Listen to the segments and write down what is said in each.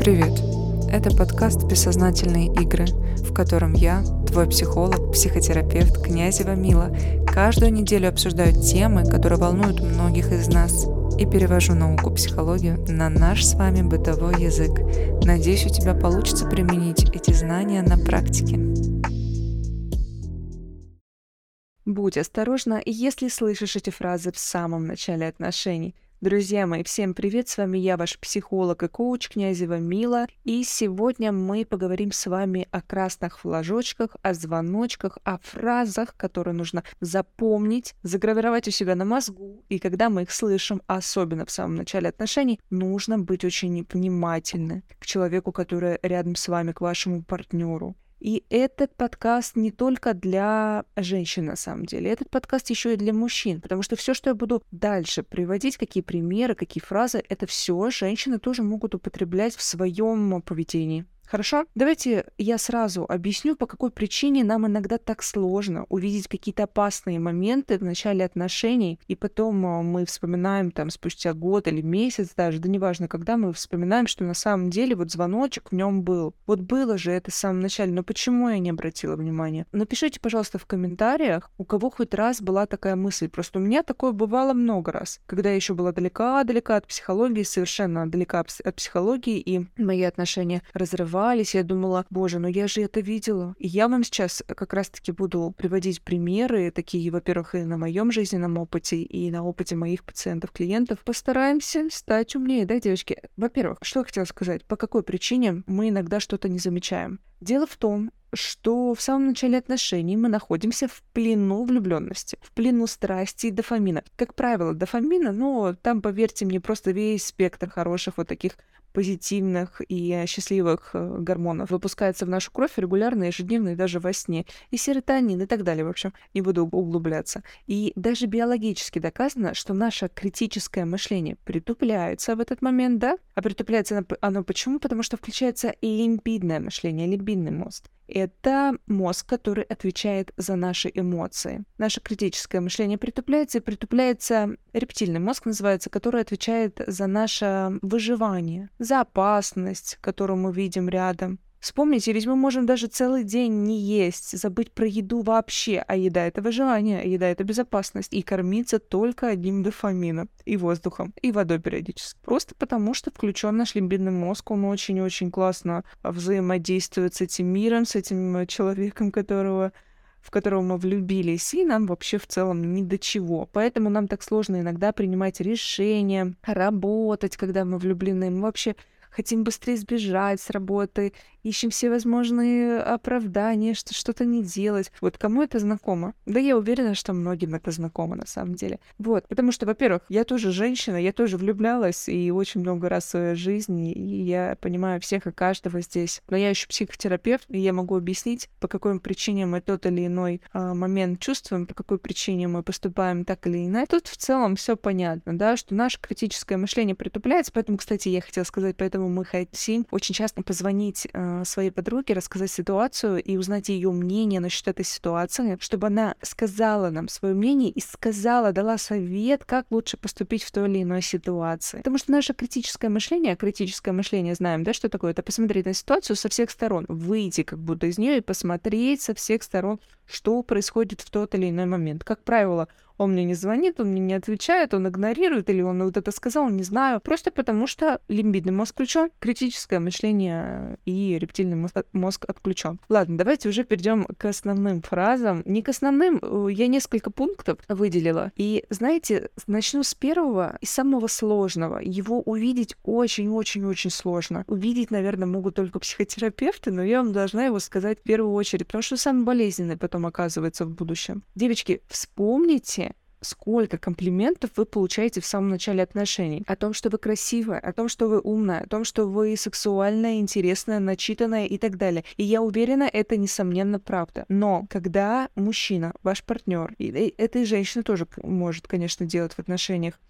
Привет! Это подкаст «Бессознательные игры», в котором я, твой психолог, психотерапевт Князева Мила, каждую неделю обсуждаю темы, которые волнуют многих из нас, и перевожу науку психологию на наш с вами бытовой язык. Надеюсь, у тебя получится применить эти знания на практике. Будь осторожна, если слышишь эти фразы в самом начале отношений – Друзья мои, всем привет! С вами я, ваш психолог и коуч Князева Мила. И сегодня мы поговорим с вами о красных флажочках, о звоночках, о фразах, которые нужно запомнить, загравировать у себя на мозгу. И когда мы их слышим, особенно в самом начале отношений, нужно быть очень внимательны к человеку, который рядом с вами, к вашему партнеру. И этот подкаст не только для женщин, на самом деле. Этот подкаст еще и для мужчин, потому что все, что я буду дальше приводить, какие примеры, какие фразы, это все женщины тоже могут употреблять в своем поведении. Хорошо? Давайте я сразу объясню, по какой причине нам иногда так сложно увидеть какие-то опасные моменты в начале отношений, и потом а, мы вспоминаем там спустя год или месяц даже, да неважно, когда мы вспоминаем, что на самом деле вот звоночек в нем был. Вот было же это в самом начале, но почему я не обратила внимания? Напишите, пожалуйста, в комментариях, у кого хоть раз была такая мысль. Просто у меня такое бывало много раз, когда я еще была далека-далека от психологии, совершенно далека от психологии, и мои отношения разрывались волновались, я думала, боже, ну я же это видела. И я вам сейчас как раз-таки буду приводить примеры, такие, во-первых, и на моем жизненном опыте, и на опыте моих пациентов, клиентов. Постараемся стать умнее, да, девочки? Во-первых, что я хотела сказать, по какой причине мы иногда что-то не замечаем. Дело в том, что в самом начале отношений мы находимся в плену влюбленности, в плену страсти и дофамина. Как правило, дофамина, ну, там, поверьте мне, просто весь спектр хороших вот таких позитивных и счастливых э, гормонов выпускается в нашу кровь регулярно, ежедневно и даже во сне. И серотонин и так далее, в общем, не буду углубляться. И даже биологически доказано, что наше критическое мышление притупляется в этот момент, да? А притупляется оно почему? Потому что включается лимбидное мышление, лимбидный мозг. Это мозг, который отвечает за наши эмоции. Наше критическое мышление притупляется, и притупляется рептильный мозг, называется, который отвечает за наше выживание, за опасность, которую мы видим рядом, Вспомните, ведь мы можем даже целый день не есть, забыть про еду вообще, а еда — это выживание, а еда — это безопасность, и кормиться только одним дофамином, и воздухом, и водой периодически. Просто потому, что включен наш лимбидный мозг, он очень-очень классно взаимодействует с этим миром, с этим человеком, которого в которого мы влюбились, и нам вообще в целом ни до чего. Поэтому нам так сложно иногда принимать решения, работать, когда мы влюблены. Мы вообще хотим быстрее сбежать с работы, ищем все возможные оправдания, что что-то не делать. Вот кому это знакомо? Да я уверена, что многим это знакомо на самом деле. Вот, потому что, во-первых, я тоже женщина, я тоже влюблялась и очень много раз в своей жизни, и я понимаю всех и каждого здесь. Но я еще психотерапевт, и я могу объяснить, по какой причине мы тот или иной а, момент чувствуем, по какой причине мы поступаем так или иначе. Тут в целом все понятно, да, что наше критическое мышление притупляется, поэтому, кстати, я хотела сказать, поэтому мы хотим очень часто позвонить а, своей подруге, рассказать ситуацию и узнать ее мнение насчет этой ситуации, чтобы она сказала нам свое мнение и сказала, дала совет, как лучше поступить в той или иной ситуации. Потому что наше критическое мышление, критическое мышление знаем, да, что такое? Это посмотреть на ситуацию со всех сторон, выйти как будто из нее и посмотреть со всех сторон, что происходит в тот или иной момент. Как правило, он мне не звонит, он мне не отвечает, он игнорирует, или он вот это сказал, не знаю. Просто потому что лимбидный мозг включен, критическое мышление и рептильный мозг, отключен. Ладно, давайте уже перейдем к основным фразам. Не к основным, э, я несколько пунктов выделила. И знаете, начну с первого и самого сложного. Его увидеть очень-очень-очень сложно. Увидеть, наверное, могут только психотерапевты, но я вам должна его сказать в первую очередь, потому что самый болезненный потом оказывается в будущем. Девочки, вспомните, сколько комплиментов вы получаете в самом начале отношений. О том, что вы красивая, о том, что вы умная, о том, что вы сексуальная, интересная, начитанная и так далее. И я уверена, это несомненно правда. Но когда мужчина, ваш партнер, и это и женщина тоже может, конечно, делать в отношениях,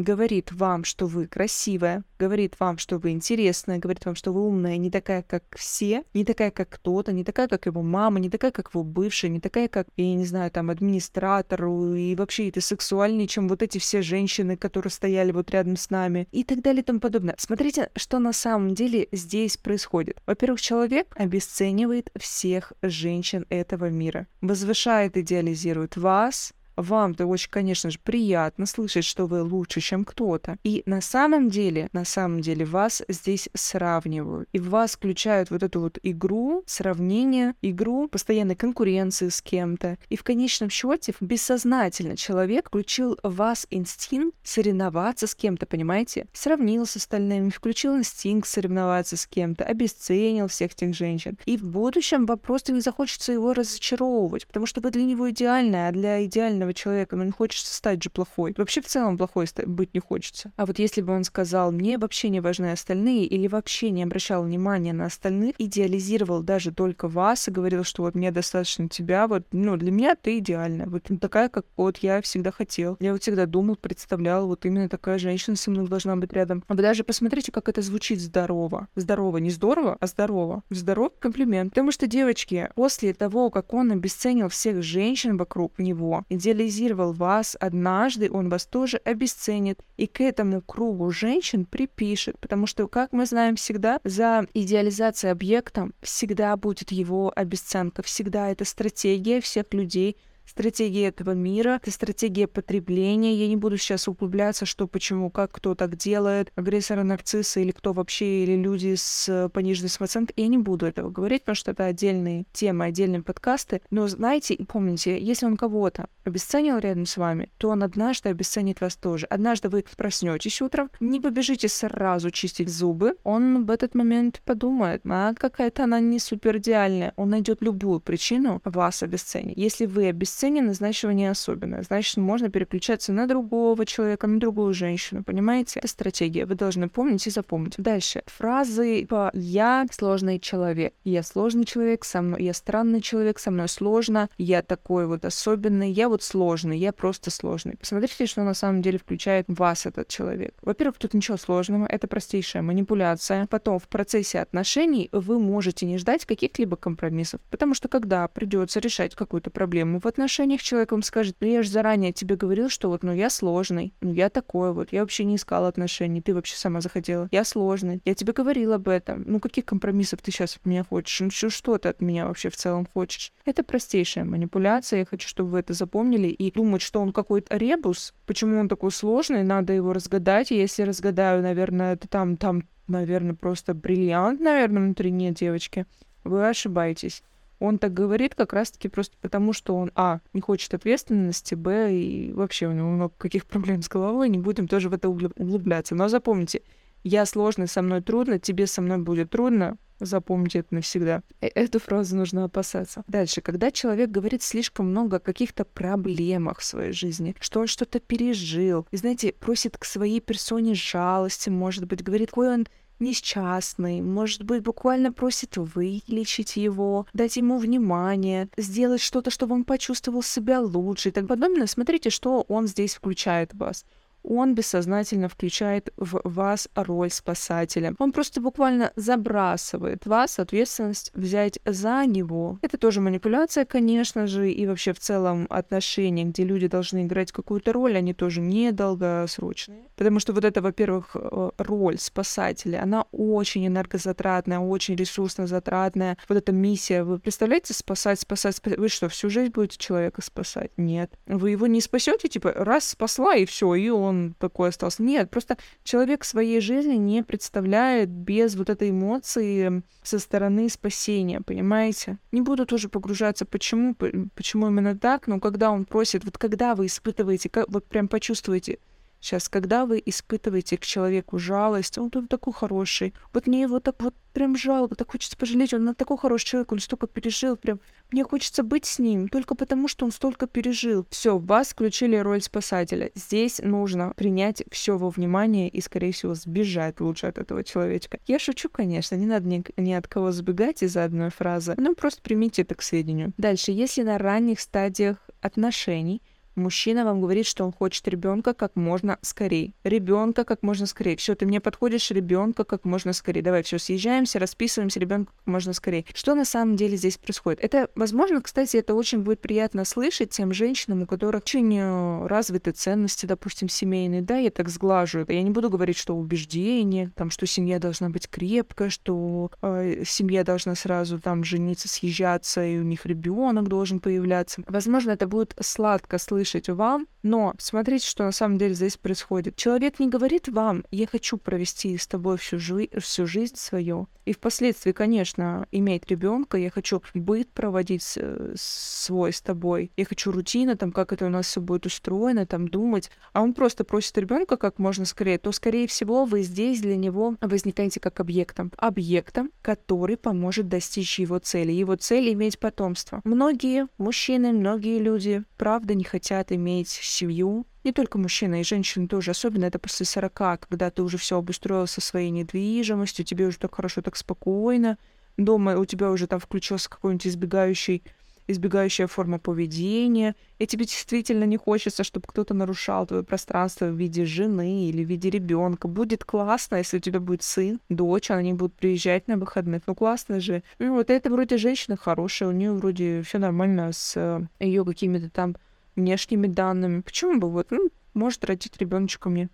говорит вам, что вы красивая, говорит вам, что вы интересная, говорит вам, что вы умная, не такая, как все, не такая, как кто-то, не такая, как его мама, не такая, как его бывшая, не такая, как, я не знаю, там, администратор, и вообще ты сексуальнее, чем вот эти все женщины, которые стояли вот рядом с нами, и так далее и тому подобное. Смотрите, что на самом деле здесь происходит. Во-первых, человек обесценивает всех женщин этого мира, возвышает, идеализирует вас, вам-то очень, конечно же, приятно слышать, что вы лучше, чем кто-то. И на самом деле, на самом деле вас здесь сравнивают. И в вас включают вот эту вот игру, сравнение, игру постоянной конкуренции с кем-то. И в конечном счете бессознательно человек включил в вас инстинкт соревноваться с кем-то, понимаете? Сравнил с остальными, включил инстинкт соревноваться с кем-то, обесценил всех этих женщин. И в будущем вам просто не захочется его разочаровывать, потому что вы для него идеальная, а для идеального идеального человека, но не хочется стать же плохой. Вообще в целом плохой быть не хочется. А вот если бы он сказал, мне вообще не важны остальные, или вообще не обращал внимания на остальных, идеализировал даже только вас и говорил, что вот мне достаточно тебя, вот, ну, для меня ты идеальная, вот такая, как вот я всегда хотел. Я вот всегда думал, представлял, вот именно такая женщина со мной должна быть рядом. А вы даже посмотрите, как это звучит здорово. Здорово, не здорово, а здорово. Здоров комплимент. Потому что, девочки, после того, как он обесценил всех женщин вокруг него, идеализировал идеализировал вас однажды, он вас тоже обесценит и к этому кругу женщин припишет, потому что, как мы знаем всегда, за идеализацией объекта всегда будет его обесценка, всегда это стратегия всех людей — стратегия этого мира, это стратегия потребления. Я не буду сейчас углубляться, что, почему, как, кто так делает, агрессоры, нарциссы или кто вообще, или люди с пониженной самооценкой. Я не буду этого говорить, потому что это отдельные темы, отдельные подкасты. Но знаете и помните, если он кого-то обесценил рядом с вами, то он однажды обесценит вас тоже. Однажды вы проснетесь утром, не побежите сразу чистить зубы, он в этот момент подумает, а какая-то она не супер идеальная. Он найдет любую причину вас обесценить. Если вы обесцените обесценено, значит, его не особенное. Значит, можно переключаться на другого человека, на другую женщину, понимаете? Это стратегия, вы должны помнить и запомнить. Дальше. Фразы типа «я сложный человек», «я сложный человек, со мной, я странный человек, со мной сложно», «я такой вот особенный», «я вот сложный», «я просто сложный». Посмотрите, что на самом деле включает вас этот человек. Во-первых, тут ничего сложного, это простейшая манипуляция. Потом в процессе отношений вы можете не ждать каких-либо компромиссов, потому что когда придется решать какую-то проблему в отношениях, отношениях человек вам скажет, ну я же заранее тебе говорил, что вот, ну я сложный, ну я такой вот, я вообще не искал отношений, ты вообще сама захотела, я сложный, я тебе говорил об этом, ну каких компромиссов ты сейчас от меня хочешь, ну что, что ты от меня вообще в целом хочешь? Это простейшая манипуляция, я хочу, чтобы вы это запомнили и думать, что он какой-то ребус, почему он такой сложный, надо его разгадать, и если разгадаю, наверное, это там, там, наверное, просто бриллиант, наверное, внутри нет, девочки, вы ошибаетесь. Он так говорит как раз-таки просто потому, что он, а, не хочет ответственности, б, и вообще у него много каких проблем с головой, не будем тоже в это углубляться. Но запомните, я сложный, со мной трудно, тебе со мной будет трудно, Запомните это навсегда. Э, эту фразу нужно опасаться. Дальше, когда человек говорит слишком много о каких-то проблемах в своей жизни, что он что-то пережил, и, знаете, просит к своей персоне жалости, может быть, говорит, какой он несчастный, может быть, буквально просит вылечить его, дать ему внимание, сделать что-то, чтобы он почувствовал себя лучше и так подобное, смотрите, что он здесь включает в вас он бессознательно включает в вас роль спасателя. Он просто буквально забрасывает вас ответственность взять за него. Это тоже манипуляция, конечно же, и вообще в целом отношения, где люди должны играть какую-то роль, они тоже недолгосрочные. Потому что вот это, во-первых, э, роль спасателя, она очень энергозатратная, очень ресурсно затратная. Вот эта миссия, вы представляете, спасать, спасать, спасать. Вы что, всю жизнь будете человека спасать? Нет. Вы его не спасете, типа, раз спасла, и все, и он он такой остался. Нет, просто человек своей жизни не представляет без вот этой эмоции со стороны спасения, понимаете? Не буду тоже погружаться, почему, почему именно так, но когда он просит, вот когда вы испытываете, как, вот прям почувствуете, Сейчас, когда вы испытываете к человеку жалость, он тут такой хороший, вот мне его так вот прям жалко, так хочется пожалеть, он такой хороший человек, он столько пережил, прям мне хочется быть с ним только потому, что он столько пережил. Все, вас включили роль спасателя. Здесь нужно принять все во внимание и, скорее всего, сбежать лучше от этого человечка. Я шучу, конечно, не надо ни, ни от кого сбегать из-за одной фразы, но просто примите это к сведению. Дальше, если на ранних стадиях отношений Мужчина вам говорит, что он хочет ребенка как можно скорее. Ребенка как можно скорее. Все, ты мне подходишь, ребенка как можно скорее. Давай, все, съезжаемся, расписываемся, ребенка как можно скорее. Что на самом деле здесь происходит? Это, возможно, кстати, это очень будет приятно слышать тем женщинам, у которых очень э, развиты ценности, допустим, семейные. Да, я так сглажу. Я не буду говорить, что убеждение, там, что семья должна быть крепкая, что э, семья должна сразу там жениться, съезжаться, и у них ребенок должен появляться. Возможно, это будет сладко слышать слышать вам, но смотрите, что на самом деле здесь происходит. Человек не говорит вам, я хочу провести с тобой всю, жи- всю жизнь свою. И впоследствии, конечно, иметь ребенка, я хочу быт проводить э, свой с тобой. Я хочу рутина, там, как это у нас все будет устроено, там, думать. А он просто просит ребенка как можно скорее, то, скорее всего, вы здесь для него возникаете как объектом. Объектом, который поможет достичь его цели. Его цель — иметь потомство. Многие мужчины, многие люди, правда, не хотят иметь семью, не только мужчина, и женщины тоже, особенно это после 40, когда ты уже все обустроил со своей недвижимостью, тебе уже так хорошо, так спокойно, дома у тебя уже там включился какой-нибудь избегающий избегающая форма поведения, и тебе действительно не хочется, чтобы кто-то нарушал твое пространство в виде жены или в виде ребенка. Будет классно, если у тебя будет сын, дочь, они будут приезжать на выходных. Ну классно же. И вот это вроде женщина хорошая, у нее вроде все нормально с э, ее какими-то там внешними данными. Почему бы вот, ну, может родить ребеночка мне.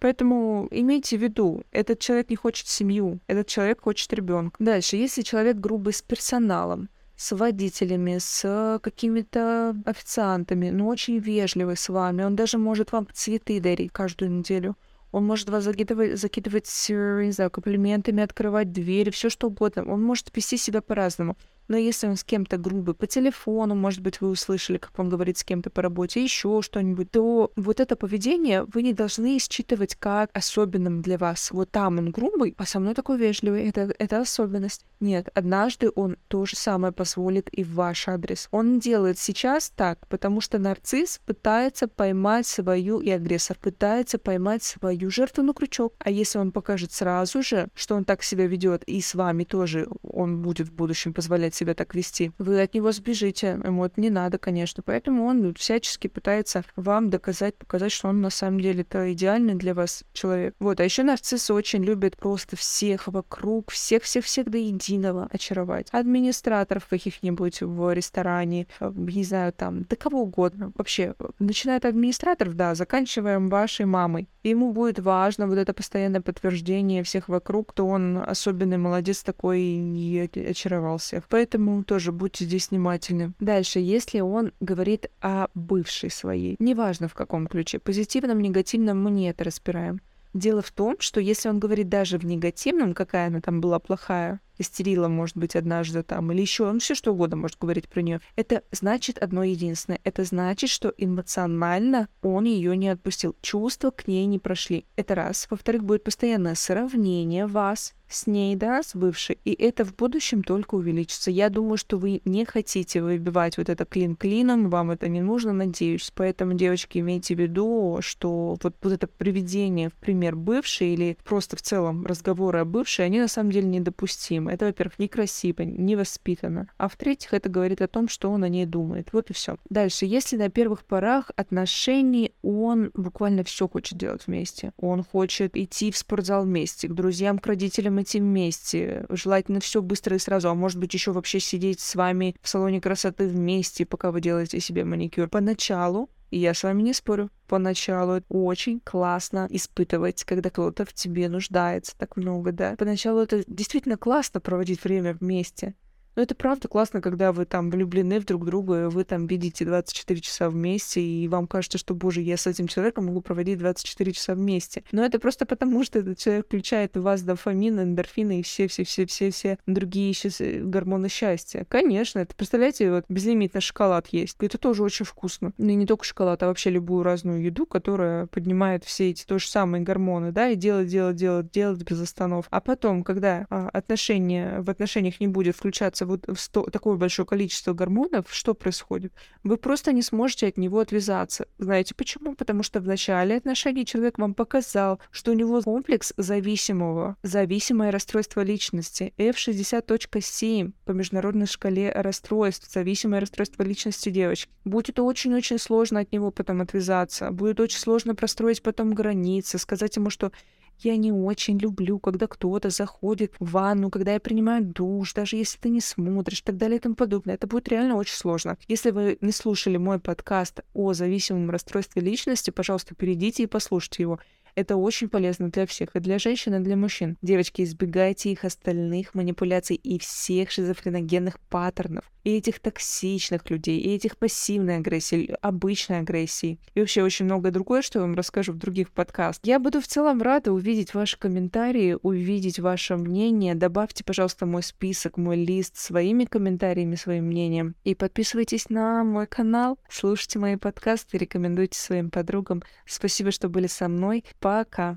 Поэтому имейте в виду, этот человек не хочет семью, этот человек хочет ребенка. Дальше, если человек грубый с персоналом, с водителями, с какими-то официантами, но очень вежливый с вами, он даже может вам цветы дарить каждую неделю. Он может вас закидывать, закидывать, не знаю, комплиментами, открывать двери, все что угодно. Он может вести себя по-разному. Но если он с кем-то грубый по телефону, может быть, вы услышали, как он говорит с кем-то по работе, еще что-нибудь, то вот это поведение вы не должны считывать как особенным для вас. Вот там он грубый, а со мной такой вежливый. Это, это особенность. Нет, однажды он то же самое позволит и в ваш адрес. Он делает сейчас так, потому что нарцисс пытается поймать свою, и агрессор пытается поймать свою жертву на крючок. А если он покажет сразу же, что он так себя ведет, и с вами тоже он будет в будущем позволять себя так вести, вы от него сбежите. Ему это не надо, конечно. Поэтому он всячески пытается вам доказать, показать, что он на самом деле это идеальный для вас человек. Вот. А еще нарциссы очень любят просто всех вокруг, всех-всех-всех до единого очаровать. Администраторов каких-нибудь в ресторане, э, не знаю, там, да кого угодно. Вообще, начиная от администраторов, да, заканчиваем вашей мамой. ему будет важно вот это постоянное подтверждение всех вокруг, то он особенный молодец такой и очаровал всех. Поэтому Поэтому тоже будьте здесь внимательны. Дальше, если он говорит о бывшей своей, неважно в каком ключе, позитивном, негативном, мы не это разбираем. Дело в том, что если он говорит даже в негативном, какая она там была плохая, истерила, может быть, однажды там, или еще, он все что угодно может говорить про нее. Это значит одно единственное. Это значит, что эмоционально он ее не отпустил. Чувства к ней не прошли. Это раз. Во-вторых, будет постоянное сравнение вас с ней, да, с бывшей, и это в будущем только увеличится. Я думаю, что вы не хотите выбивать вот это клин клином, вам это не нужно, надеюсь. Поэтому, девочки, имейте в виду, что вот, вот это приведение в пример бывшей или просто в целом разговоры о бывшей, они на самом деле недопустимы. Это, во-первых, некрасиво, невоспитанно. А в-третьих, это говорит о том, что он о ней думает. Вот и все. Дальше, если на первых порах отношений он буквально все хочет делать вместе. Он хочет идти в спортзал вместе, к друзьям, к родителям идти вместе. Желательно все быстро и сразу, а может быть еще вообще сидеть с вами в салоне красоты вместе, пока вы делаете себе маникюр. Поначалу и я с вами не спорю. Поначалу очень классно испытывать, когда кто-то в тебе нуждается так много, да. Поначалу это действительно классно проводить время вместе. Но это правда классно, когда вы там влюблены в друг друга, вы там видите 24 часа вместе, и вам кажется, что, боже, я с этим человеком могу проводить 24 часа вместе. Но это просто потому, что этот человек включает в вас дофамин, эндорфины и все-все-все-все-все другие сейчас гормоны счастья. Конечно, это, представляете, вот безлимитный шоколад есть. Это тоже очень вкусно. Ну и не только шоколад, а вообще любую разную еду, которая поднимает все эти то же самые гормоны, да, и делать, делать, делать, делать без останов. А потом, когда а, отношения, в отношениях не будет включаться вот сто, такое большое количество гормонов, что происходит? Вы просто не сможете от него отвязаться. Знаете почему? Потому что в начале отношений человек вам показал, что у него комплекс зависимого, зависимое расстройство личности, F60.7 по международной шкале расстройств, зависимое расстройство личности девочки. Будет очень-очень сложно от него потом отвязаться, будет очень сложно простроить потом границы, сказать ему, что я не очень люблю, когда кто-то заходит в ванну, когда я принимаю душ, даже если ты не смотришь, так далее и тому подобное. Это будет реально очень сложно. Если вы не слушали мой подкаст о зависимом расстройстве личности, пожалуйста, перейдите и послушайте его. Это очень полезно для всех, и для женщин, и для мужчин. Девочки, избегайте их остальных манипуляций и всех шизофреногенных паттернов, и этих токсичных людей, и этих пассивной агрессии, обычной агрессии, и вообще очень многое другое, что я вам расскажу в других подкастах. Я буду в целом рада увидеть ваши комментарии, увидеть ваше мнение. Добавьте, пожалуйста, мой список, мой лист своими комментариями, своим мнением. И подписывайтесь на мой канал, слушайте мои подкасты, рекомендуйте своим подругам. Спасибо, что были со мной. Пока.